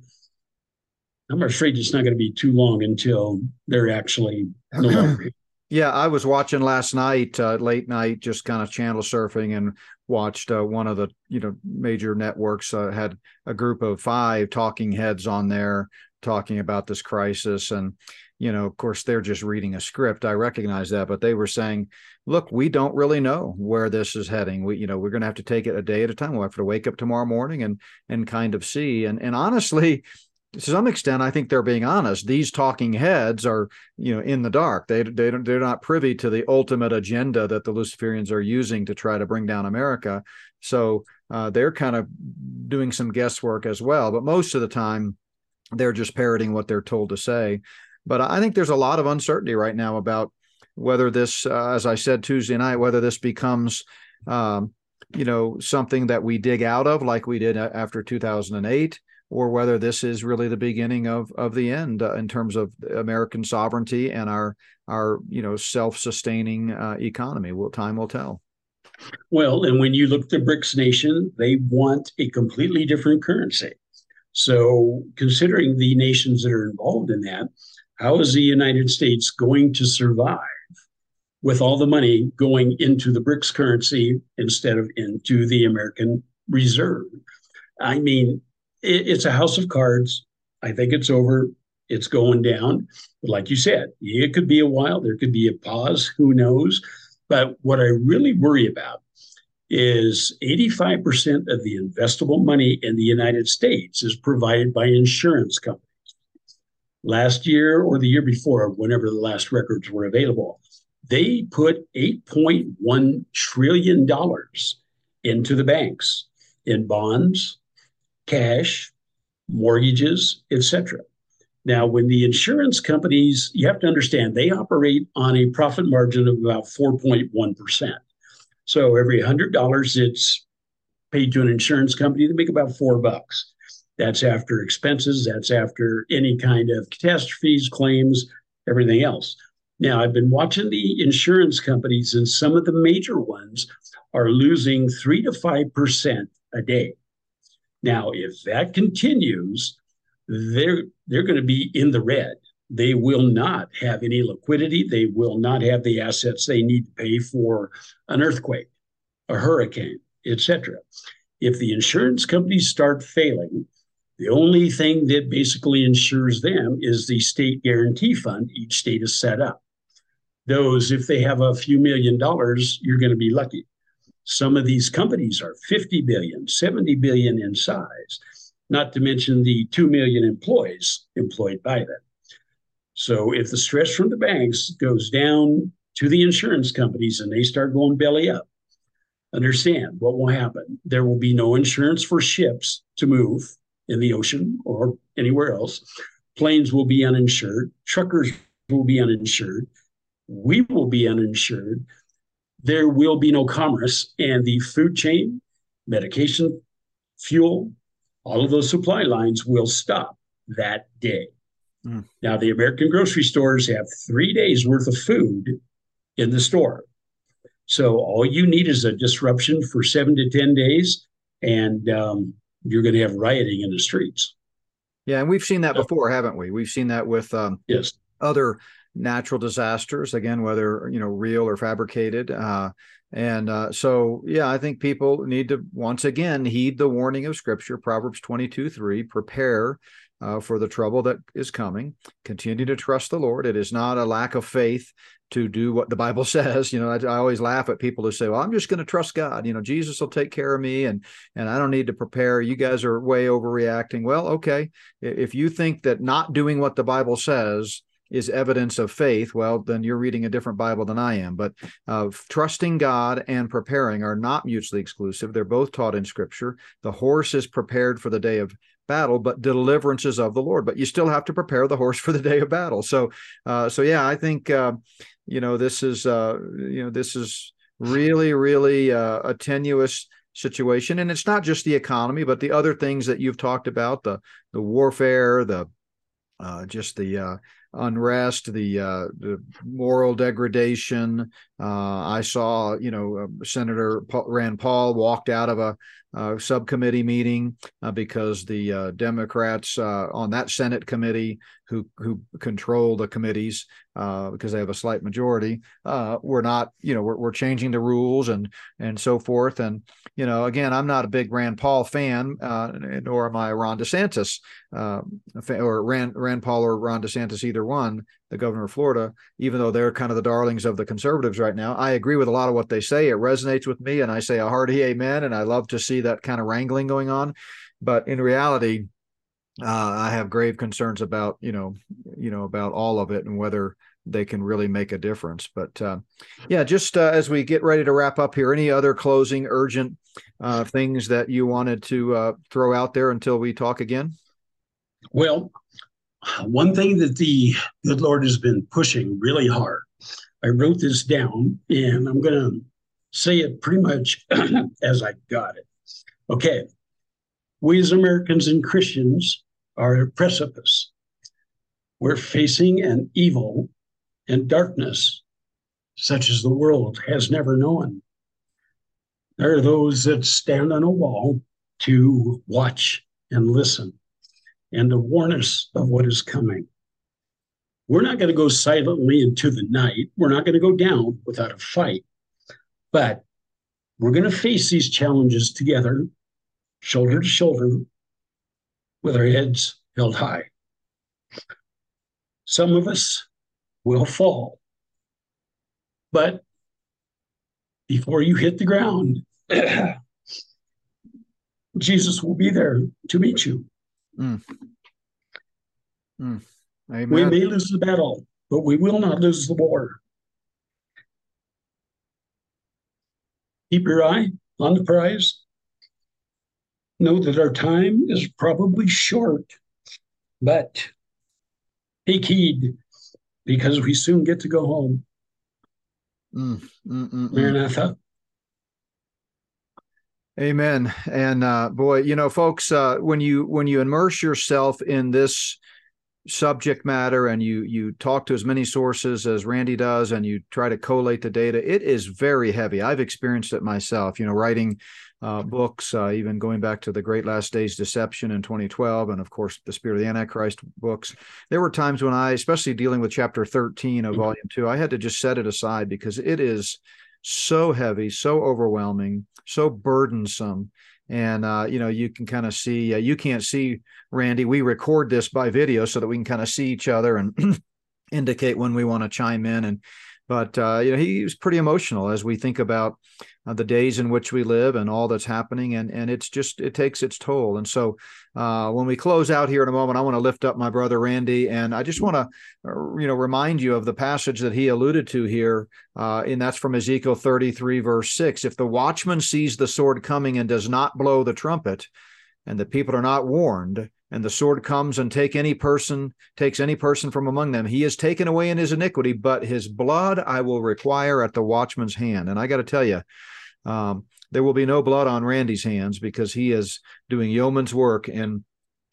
I'm afraid it's not going to be too long until they're actually no longer. Yeah, I was watching last night, uh, late night, just kind of channel surfing, and watched uh, one of the you know major networks uh, had a group of five talking heads on there talking about this crisis, and you know, of course, they're just reading a script. I recognize that, but they were saying, "Look, we don't really know where this is heading. We, you know, we're going to have to take it a day at a time. We'll have to wake up tomorrow morning and and kind of see." And and honestly, to some extent, I think they're being honest. These talking heads are, you know, in the dark. They they they're not privy to the ultimate agenda that the Luciferians are using to try to bring down America. So uh, they're kind of doing some guesswork as well. But most of the time, they're just parroting what they're told to say. But I think there's a lot of uncertainty right now about whether this, uh, as I said Tuesday night, whether this becomes, um, you know, something that we dig out of like we did after 2008 or whether this is really the beginning of of the end uh, in terms of American sovereignty and our our you know self-sustaining uh, economy. Well, time will tell. Well, and when you look at the BRICS nation, they want a completely different currency. So, considering the nations that are involved in that, how is the United States going to survive with all the money going into the BRICS currency instead of into the American reserve? I mean, it, it's a house of cards. I think it's over. It's going down. But like you said, it could be a while. There could be a pause. Who knows? But what I really worry about is 85% of the investable money in the United States is provided by insurance companies. Last year or the year before, whenever the last records were available, they put $8.1 trillion into the banks in bonds, cash, mortgages, etc. Now, when the insurance companies, you have to understand, they operate on a profit margin of about 4.1%. So every $100 it's paid to an insurance company, they make about four bucks. That's after expenses, that's after any kind of catastrophes, claims, everything else. Now, I've been watching the insurance companies, and some of the major ones are losing three to 5% a day. Now, if that continues, they're they're going to be in the red. They will not have any liquidity. They will not have the assets they need to pay for an earthquake, a hurricane, etc. If the insurance companies start failing, the only thing that basically insures them is the state guarantee fund each state is set up. Those, if they have a few million dollars, you're going to be lucky. Some of these companies are 50 billion, 70 billion in size, not to mention the 2 million employees employed by them. So if the stress from the banks goes down to the insurance companies and they start going belly up, understand what will happen. There will be no insurance for ships to move in the ocean or anywhere else. Planes will be uninsured, truckers will be uninsured, we will be uninsured there will be no commerce and the food chain, medication, fuel, all of those supply lines will stop that day. Mm. Now, the American grocery stores have three days worth of food in the store. So all you need is a disruption for seven to 10 days, and um, you're going to have rioting in the streets. Yeah, and we've seen that before, haven't we? We've seen that with um, yes. other natural disasters again whether you know real or fabricated uh, and uh, so yeah i think people need to once again heed the warning of scripture proverbs 22 3 prepare uh, for the trouble that is coming. Continue to trust the lord. It is not a lack of faith to do what the bible *laughs* says. You know i, I always laugh at people who say well i'm just going to trust god. You know jesus will take care of me and and i don't need to prepare. You guys are way overreacting. Well okay if you think that not doing what the bible says is evidence of faith, well, then you're reading a different Bible than I am. But uh, trusting God and preparing are not mutually exclusive. They're both taught in Scripture. The horse is prepared for the day of battle, but deliverance is of the Lord. But you still have to prepare the horse *laughs* for the day of battle. So, uh, so yeah, I think uh, you know this is uh, you know this is really really uh, a tenuous situation, and it's not just the economy, but the other things that you've talked about the the warfare, the uh, just the uh, unrest, the uh, the moral degradation. Uh, I saw, you know, uh, Senator Paul, Rand Paul walked out of a uh, subcommittee meeting uh, because the uh, Democrats uh, on that Senate committee, who who control the committees uh, because they have a slight majority, we're not, you know, we're, we're changing the rules and and so forth. And you know, again, I'm not a big Rand Paul fan, nor am I Ron DeSantis or Rand Rand Paul or Ron DeSantis, either one, the governor of Florida. Even though they're kind of the darlings of the conservatives right now, I agree with a lot of what they say. It resonates with me, and I say a hearty amen. And I love to see that kind of wrangling going on. But in reality, uh, I have grave concerns about you know you know about all of it and whether they can really make a difference. But uh, yeah, just uh, as we get ready to wrap up here, any other closing urgent uh, things that you wanted to uh, throw out there until we talk again? Well, one thing that the good Lord has been pushing really hard. I wrote this down, and I'm going to say it pretty much *clears throat* as I got it. Okay. We as Americans and Christians are at a precipice. We're facing an evil and darkness such as the world has never known. There are those that stand on a wall to watch and listen and to warn us of what is coming. We're not going to go silently into the night. We're not going to go down without a fight. But we're going to face these challenges together, shoulder to shoulder, with our heads held high. Some of us will fall. But before you hit the ground, *clears throat* Jesus will be there to meet you. Mm. Mm. We may lose the battle, but we will not lose the war. Keep your eye on the prize. Know that our time is probably short, but take heed because we soon get to go home. Mm, mm, mm, mm. Maranatha. Amen. And uh, boy, you know, folks, uh, when you when you immerse yourself in this subject matter and you you talk to as many sources as Randy does and you try to collate the data it is very heavy I've experienced it myself you know writing uh, books uh, even going back to the Great Last Days Deception in 2012 and of course the Spirit of the Antichrist books there were times when I especially dealing with chapter 13 of mm-hmm. volume 2 I had to just set it aside because it is so heavy so overwhelming so burdensome. And uh, you know you can kind of see uh, you can't see randy we record this by video so that we can kind of see each other and *clears throat* indicate when we want to chime in. And but uh, you know he was pretty emotional as we think about uh, the days in which we live and all that's happening. And and it's just it takes its toll. And so uh, when we close out here in a moment i want to lift up my brother randy and i just want to uh, you know remind you of the passage that he alluded to here uh, and that's from ezekiel 33 verse 6 if the watchman sees the sword coming and does not blow the trumpet and the people are not warned and the sword comes and take any person takes any person from among them he is taken away in his iniquity but his blood i will require at the watchman's hand. And i got to tell you um, there will be no blood on randy's hands because he is doing yeoman's work and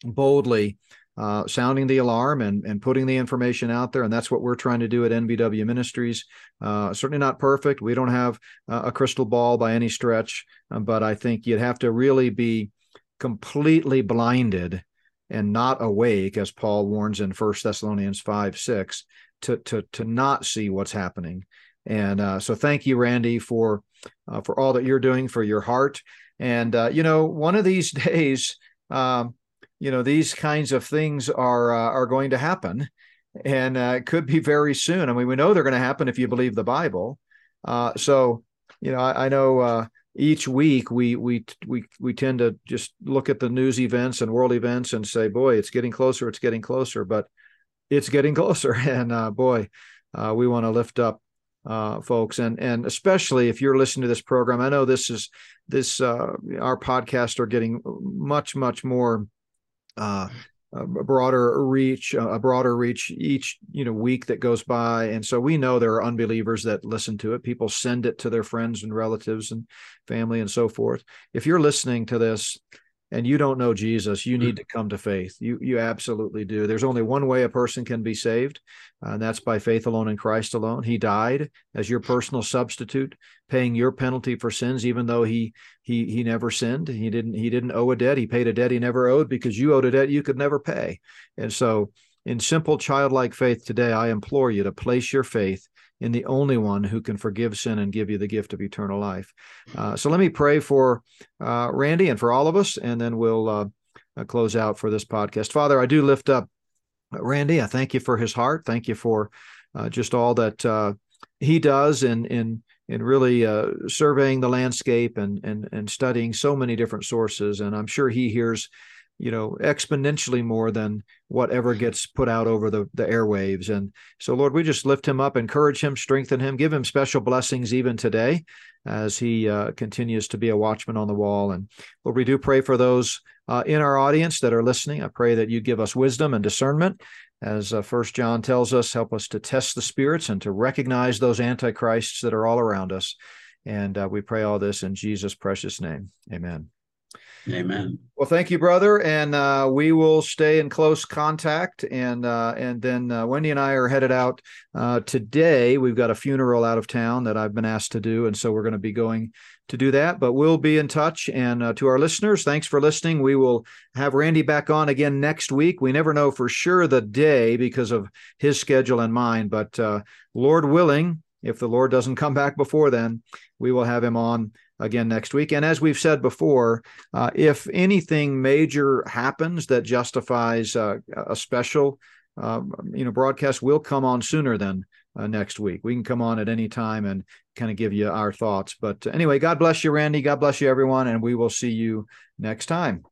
boldly uh, sounding the alarm and, and putting the information out there. And that's what we're trying to do at NBW Ministries. Uh, certainly not perfect. We don't have uh, a crystal ball by any stretch, uh, but I think you'd have to really be completely blinded and not awake, as Paul warns in First Thessalonians 5 6, to, to, to not see what's happening. And uh, so thank you, Randy, for uh, for all that you're doing for your heart. And uh, you know, one of these *laughs* days, um, you know, these kinds of things are uh, are going to happen, and uh, it could be very soon. I mean, we know they're going to happen if you believe the Bible. Uh, so, you know, I, I know each week we we we we tend to just look at the news events and world events and say, boy, it's getting closer, it's getting closer, but it's getting *laughs* closer, and boy, we want to lift up uh, folks, and and especially if you're listening to this program, I know this is this uh, our podcasts are getting much much more uh, a broader reach, a broader reach each you know week that goes by, and so we know there are unbelievers that listen to it. People send it to their friends and relatives and family and so forth. If you're listening to this, and you don't know Jesus, you need to come to faith. You you absolutely do. There's only one way a person can be saved, uh, and that's by faith alone in Christ alone. He died as your personal substitute, paying your penalty for sins, even though he he he never sinned. He didn't he didn't owe a debt. He paid a debt he never owed because you owed a debt you could never pay. And so, in simple childlike faith today, I implore you to place your faith in the only one who can forgive sin and give you the gift of eternal life. Uh, so let me pray for uh, Randy and for all of us, and then we'll uh, uh close out for this podcast. Father, I do lift up Randy. I thank you for his heart. Thank you for uh, just all that uh, he does in in in really surveying the landscape and and and studying so many different sources. And I'm sure he hears you know exponentially more than whatever mm-hmm. gets put out over the, the airwaves. And so lord we just lift him up encourage him strengthen him give him special blessings even today as he uh, continues to be a watchman on the wall. And lord we do pray for those uh, in our audience that are listening. I pray that you give us wisdom and discernment. As uh, first john tells us help us to test the spirits and to recognize those antichrists that are all around us. And uh, we pray all this in jesus precious name. Amen Amen. Well, thank you, brother, and uh, we will stay in close contact. And uh, and then uh, Wendy and I are headed out uh, today. We've got a funeral out of town that I've been asked to do, and so we're going to be going to do that. But we'll be in touch. And uh, to our listeners, thanks for listening. We will have Randy back on again next week. We never know for sure the day because of his schedule and mine, but uh, Lord willing, if the Lord doesn't come back before then, we will have him on again next week. And as we've said before, uh, if anything major happens that justifies uh, a special, um, you know, broadcast, will come on sooner than uh, next week. We can come on at any time and kind of give you our thoughts. But anyway, God bless you, Randy. God bless you, everyone, and we will see you next time.